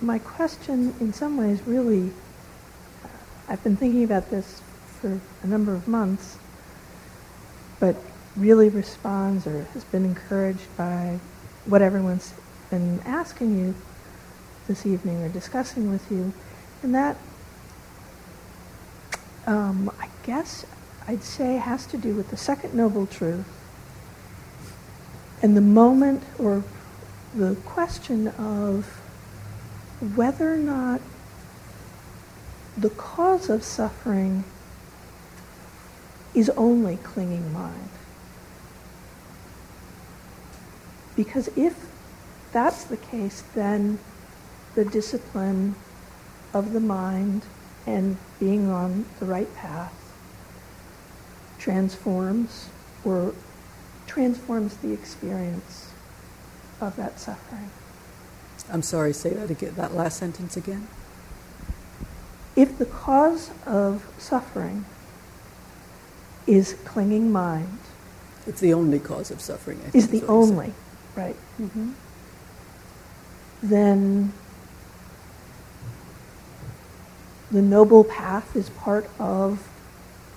my question, in some ways, really, I've been thinking about this for a number of months, but really responds or has been encouraged by what everyone's been asking you this evening or discussing with you. And that, um, I guess I'd say, has to do with the second noble truth and the moment or the question of whether or not the cause of suffering is only clinging mind. Because if that's the case, then the discipline of the mind and being on the right path transforms or transforms the experience of that suffering. I'm sorry, say that again, that last sentence again. If the cause of suffering is clinging mind, It's the only cause of suffering. I think is the what you said. only, right, Mhm. then the noble path is part of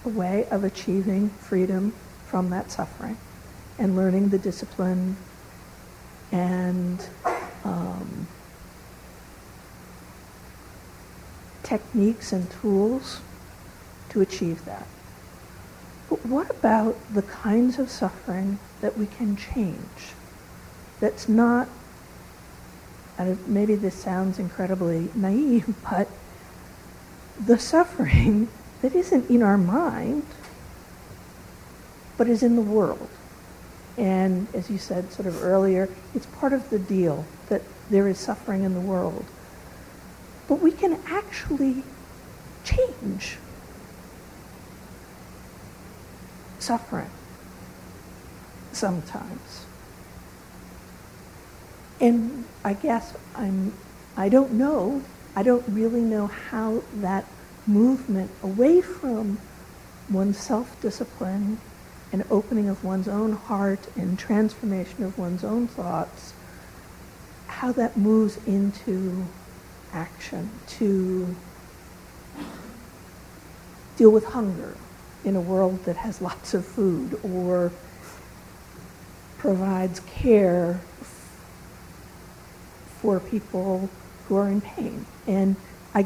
a way of achieving freedom from that suffering and learning the discipline and um, techniques and tools to achieve that. But what about the kinds of suffering that we can change? That's not, and maybe this sounds incredibly naive, <laughs> but the suffering <laughs> that isn't in our mind, but is in the world. And as you said sort of earlier, it's part of the deal that there is suffering in the world. But we can actually change suffering sometimes. And I guess I'm, I don't know, I don't really know how that movement away from one's self-discipline and opening of one's own heart and transformation of one's own thoughts, how that moves into action to deal with hunger in a world that has lots of food or provides care for people who are in pain. And I,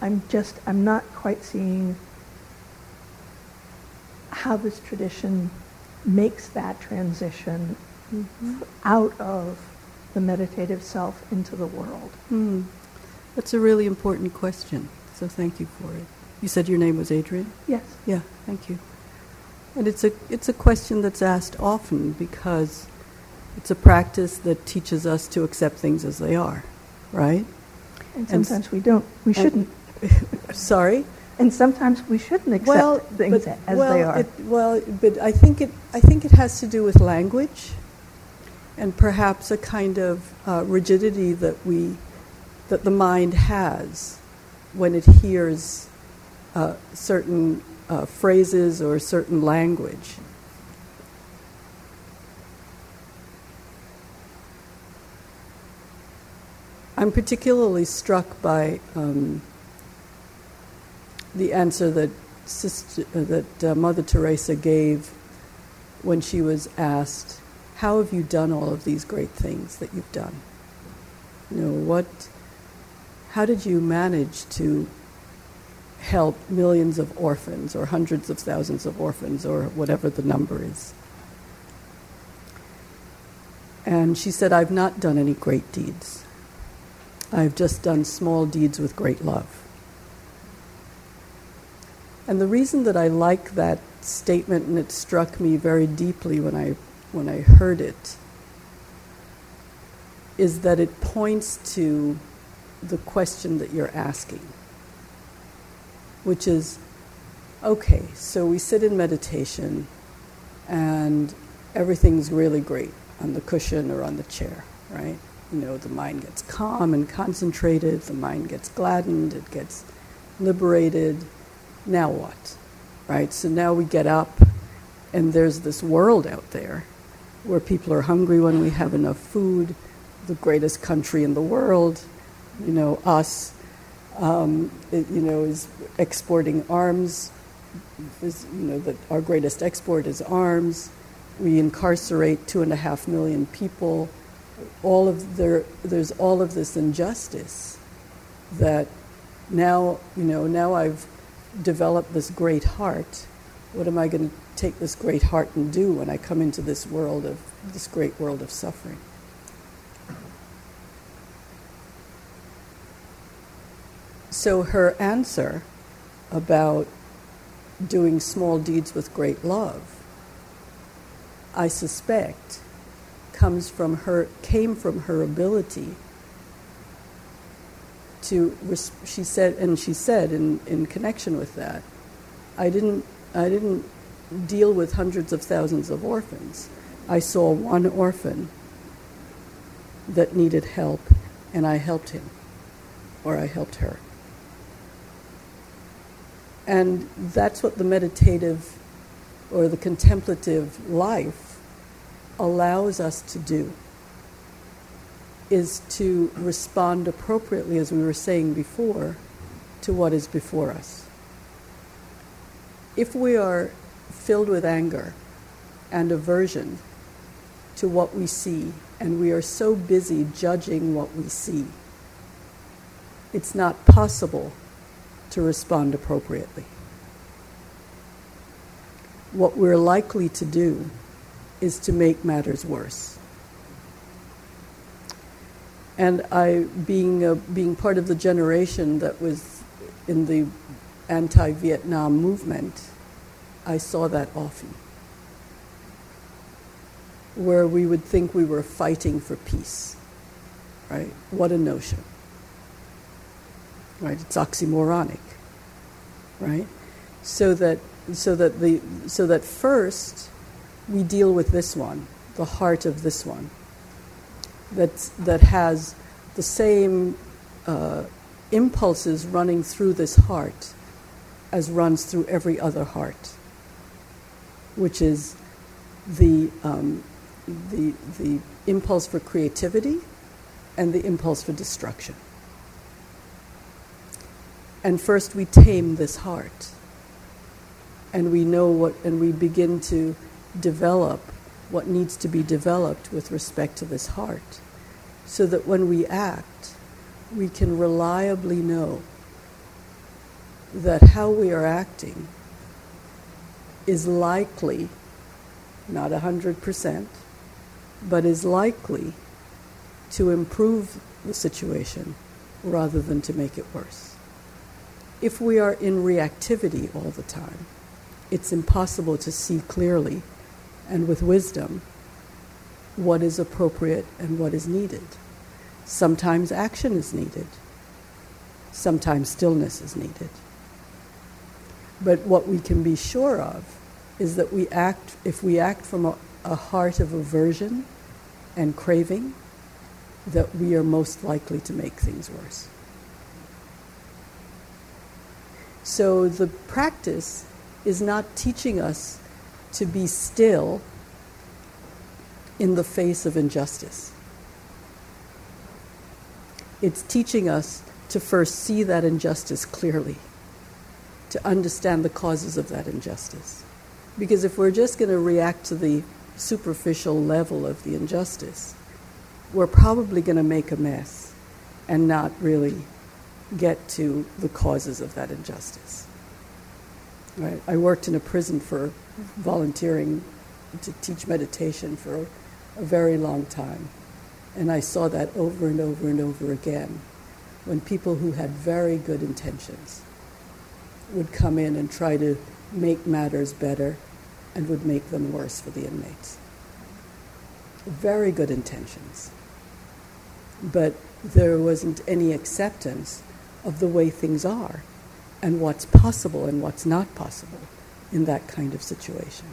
I'm just, I'm not quite seeing how this tradition makes that transition out of the meditative self into the world. Hmm. That's a really important question, so thank you for it. You said your name was Adrian? Yes. Yeah, thank you. And it's a, it's a question that's asked often because it's a practice that teaches us to accept things as they are, right? And And sometimes we don't, we shouldn't. <laughs> Sorry? And sometimes we shouldn't accept well, things but- as well, they are. It, well, but I think it, I think it has to do with language, and perhaps a kind of uh, rigidity that we, that the mind has, when it hears uh, certain uh, phrases or certain language. I'm particularly struck by. Um, the answer that sister, that uh, Mother Teresa gave when she was asked, "How have you done all of these great things that you've done? You know what? How did you manage to help millions of orphans, or hundreds of thousands of orphans, or whatever the number is?" And she said, "I've not done any great deeds. I've just done small deeds with great love." And the reason that I like that statement and it struck me very deeply when I when I heard it is that it points to the question that you're asking, which is okay, so we sit in meditation and everything's really great on the cushion or on the chair, right? You know, the mind gets calm and concentrated, the mind gets gladdened, it gets liberated. Now what? Right? So now we get up and there's this world out there where people are hungry when we have enough food, the greatest country in the world, you know, us, um, it, you know, is exporting arms. Is, you know, that our greatest export is arms. We incarcerate two and a half million people. All of there, there's all of this injustice that now, you know, now I've developed this great heart. What am I going to take this great heart and do when I come into this world of this great world of suffering? So her answer about doing small deeds with great love, I suspect, comes from her came from her ability to she said and she said in, in connection with that i didn't i didn't deal with hundreds of thousands of orphans. I saw one orphan that needed help and i helped him or i helped her. And that's what the meditative or the contemplative life allows us to do is to respond appropriately, as we were saying before, to what is before us. If we are filled with anger and aversion to what we see, and we are so busy judging what we see, it's not possible to respond appropriately. What we're likely to do is to make matters worse. And I, being, a, being part of the generation that was in the anti Vietnam movement, I saw that often. Where we would think we were fighting for peace. Right? What a notion. Right? It's oxymoronic. Right? So that, so that, the, so that first we deal with this one, the heart of this one that's, that has the same uh, impulses running through this heart as runs through every other heart, which is the, um, the, the impulse for creativity and the impulse for destruction. And first we tame this heart. And we know what, and we begin to develop what needs to be developed with respect to this heart so that when we act, we can reliably know that how we are acting is likely, not 100%, but is likely to improve the situation rather than to make it worse. If we are in reactivity all the time, it's impossible to see clearly and with wisdom what is appropriate and what is needed. Sometimes action is needed, sometimes stillness is needed. But what we can be sure of is that we act, if we act from a, a heart of aversion and craving, that we are most likely to make things worse. So the practice is not teaching us to be still in the face of injustice. It's teaching us to first see that injustice clearly, to understand the causes of that injustice. Because if we're just going to react to the superficial level of the injustice, we're probably going to make a mess and not really get to the causes of that injustice. Right? I worked in a prison for volunteering to teach meditation for a very long time. And I saw that over and over and over again when people who had very good intentions would come in and try to make matters better and would make them worse for the inmates. Very good intentions. But there wasn't any acceptance of the way things are and what's possible and what's not possible in that kind of situation.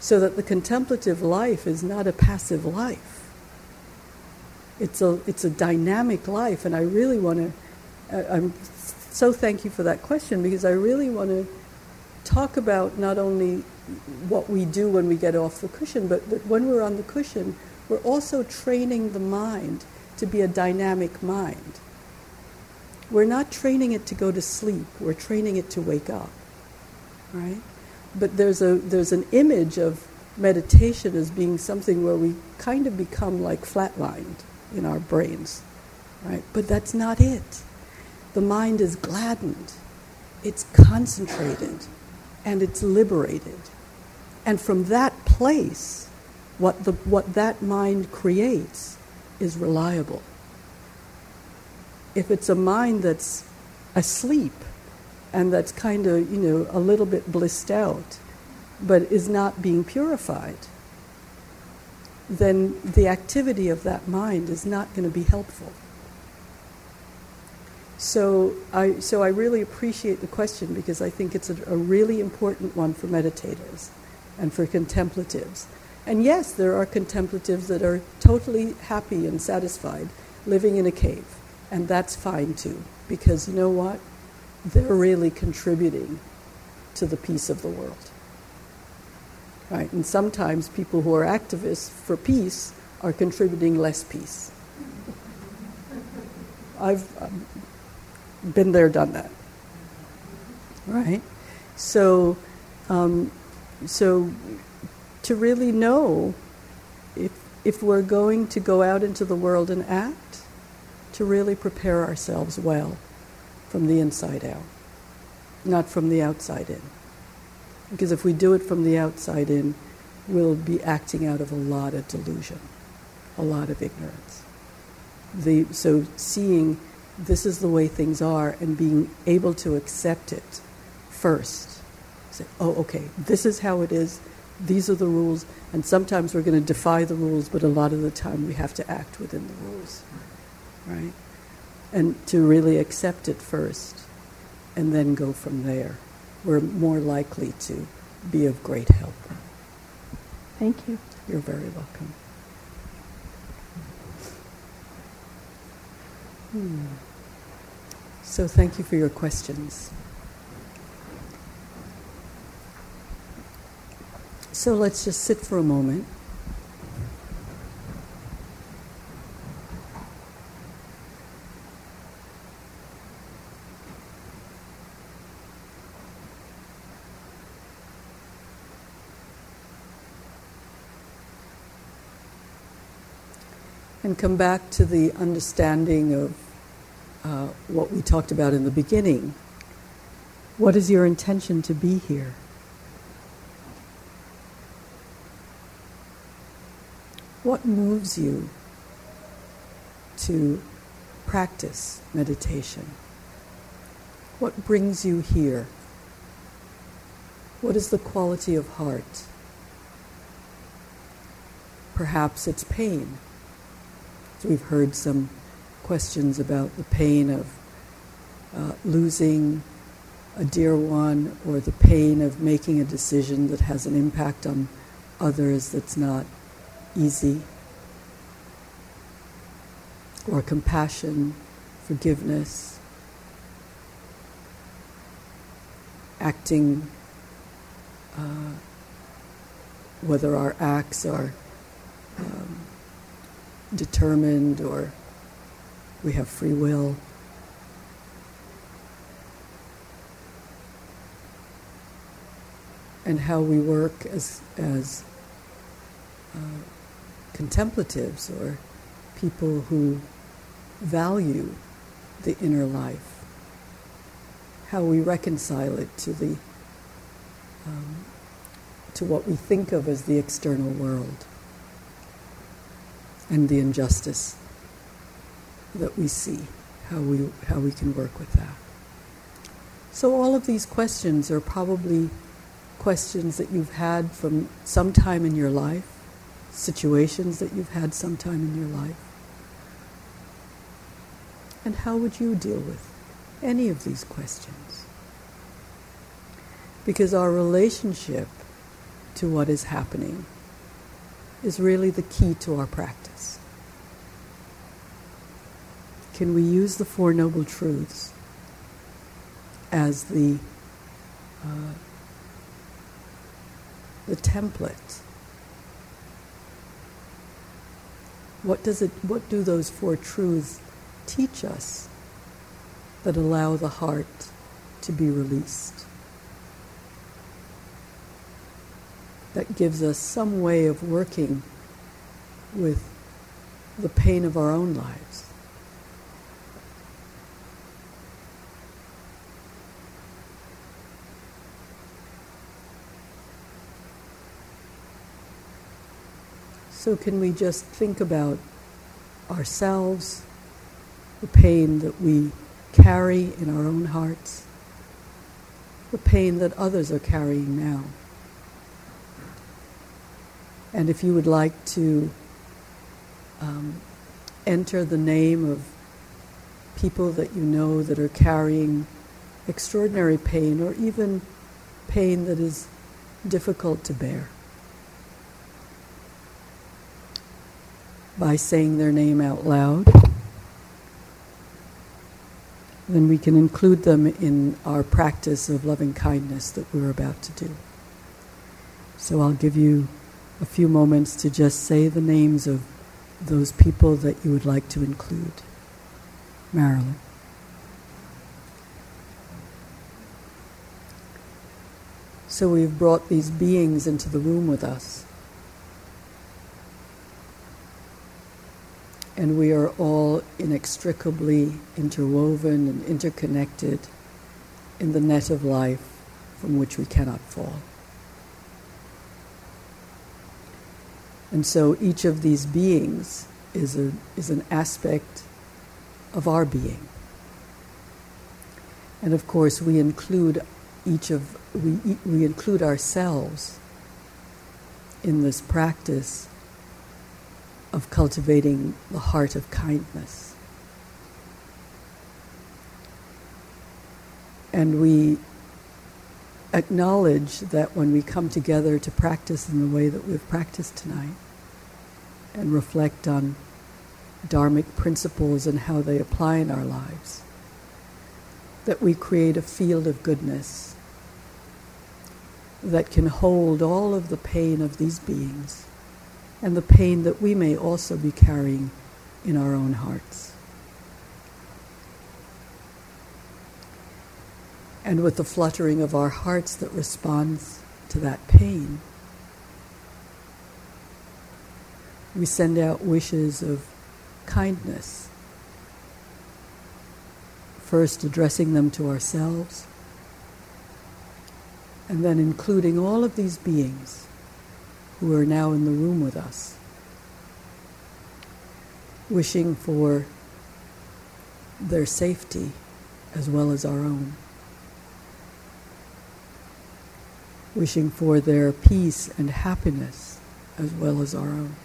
So that the contemplative life is not a passive life. It's a, it's a dynamic life, and I really want to. I'm so thank you for that question because I really want to talk about not only what we do when we get off the cushion, but that when we're on the cushion, we're also training the mind to be a dynamic mind. We're not training it to go to sleep, we're training it to wake up. Right? But there's, a, there's an image of meditation as being something where we kind of become like flatlined in our brains. Right? But that's not it. The mind is gladdened, it's concentrated, and it's liberated. And from that place, what, the, what that mind creates is reliable. If it's a mind that's asleep and that's kind of, you know, a little bit blissed out, but is not being purified, then the activity of that mind is not going to be helpful. So I, so I really appreciate the question because I think it's a, a really important one for meditators and for contemplatives. And yes, there are contemplatives that are totally happy and satisfied living in a cave, and that's fine too, because you know what? They're really contributing to the peace of the world. Right? And sometimes people who are activists for peace are contributing less peace. I've um, been there, done that. Right? So, um, so to really know if, if we're going to go out into the world and act, to really prepare ourselves well from the inside out, not from the outside in. Because if we do it from the outside in, we'll be acting out of a lot of delusion, a lot of ignorance. The, so seeing this is the way things are and being able to accept it first. Say, oh, okay, this is how it is, these are the rules, and sometimes we're going to defy the rules, but a lot of the time we have to act within the rules, right? And to really accept it first and then go from there. We're more likely to be of great help. Thank you. You're very welcome. Hmm. So thank you for your questions. So let's just sit for a moment. And come back to the understanding of uh, what we talked about in the beginning. What is your intention to be here? What moves you to practice meditation? What brings you here? What is the quality of heart? Perhaps it's pain. So we've heard some questions about the pain of uh, losing a dear one or the pain of making a decision that has an impact on others that's not easy, or compassion, forgiveness, acting, uh, whether our acts are um, determined or we have free will. And how we work as, as uh, contemplatives or people who value the inner life, how we reconcile it to the um, to what we think of as the external world and the injustice that we see, how we, how we can work with that. So, all of these questions are probably questions that you've had from some time in your life, situations that you've had some time in your life. And how would you deal with any of these questions? Because our relationship to what is happening is really the key to our practice. Can we use the Four Noble Truths as the, uh, the template What does it what do those four truths teach us that allow the heart to be released? That gives us some way of working with the pain of our own lives. So, can we just think about ourselves, the pain that we carry in our own hearts, the pain that others are carrying now? And if you would like to um, enter the name of people that you know that are carrying extraordinary pain or even pain that is difficult to bear. By saying their name out loud, then we can include them in our practice of loving kindness that we're about to do. So I'll give you a few moments to just say the names of those people that you would like to include. Marilyn. So we've brought these beings into the room with us. And we are all inextricably interwoven and interconnected in the net of life from which we cannot fall. And so each of these beings is, a, is an aspect of our being. And of course, we include each of we, we include ourselves in this practice of cultivating the heart of kindness. And we acknowledge that when we come together to practice in the way that we've practiced tonight and reflect on dharmic principles and how they apply in our lives, that we create a field of goodness that can hold all of the pain of these beings and the pain that we may also be carrying in our own hearts. And with the fluttering of our hearts that responds to that pain. We send out wishes of kindness, first addressing them to ourselves, and then including all of these beings who are now in the room with us, wishing for their safety as well as our own. Wishing for their peace and happiness as well as our own.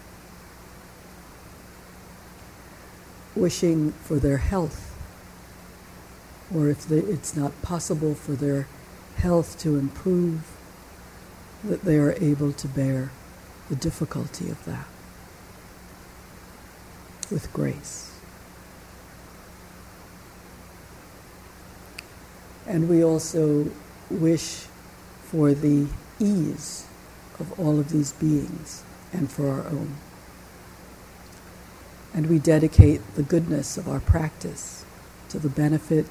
Wishing for their health, or if they, it's not possible for their health to improve, that they are able to bear the difficulty of that with grace. And we also wish for the ease of all of these beings and for our own. And we dedicate the goodness of our practice to the benefit,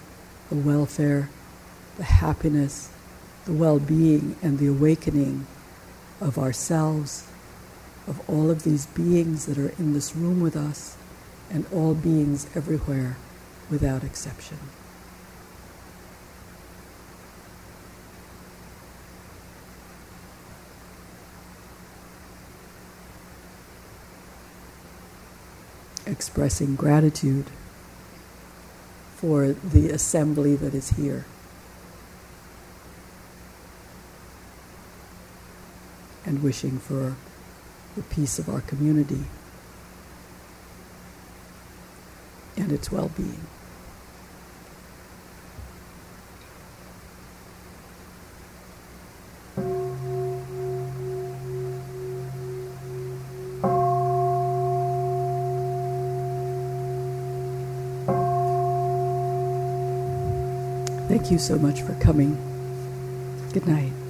the welfare, the happiness, the well being, and the awakening of ourselves, of all of these beings that are in this room with us, and all beings everywhere without exception. Expressing gratitude for the assembly that is here. And wishing for the peace of our community and its well being. Thank you so much for coming. Good night.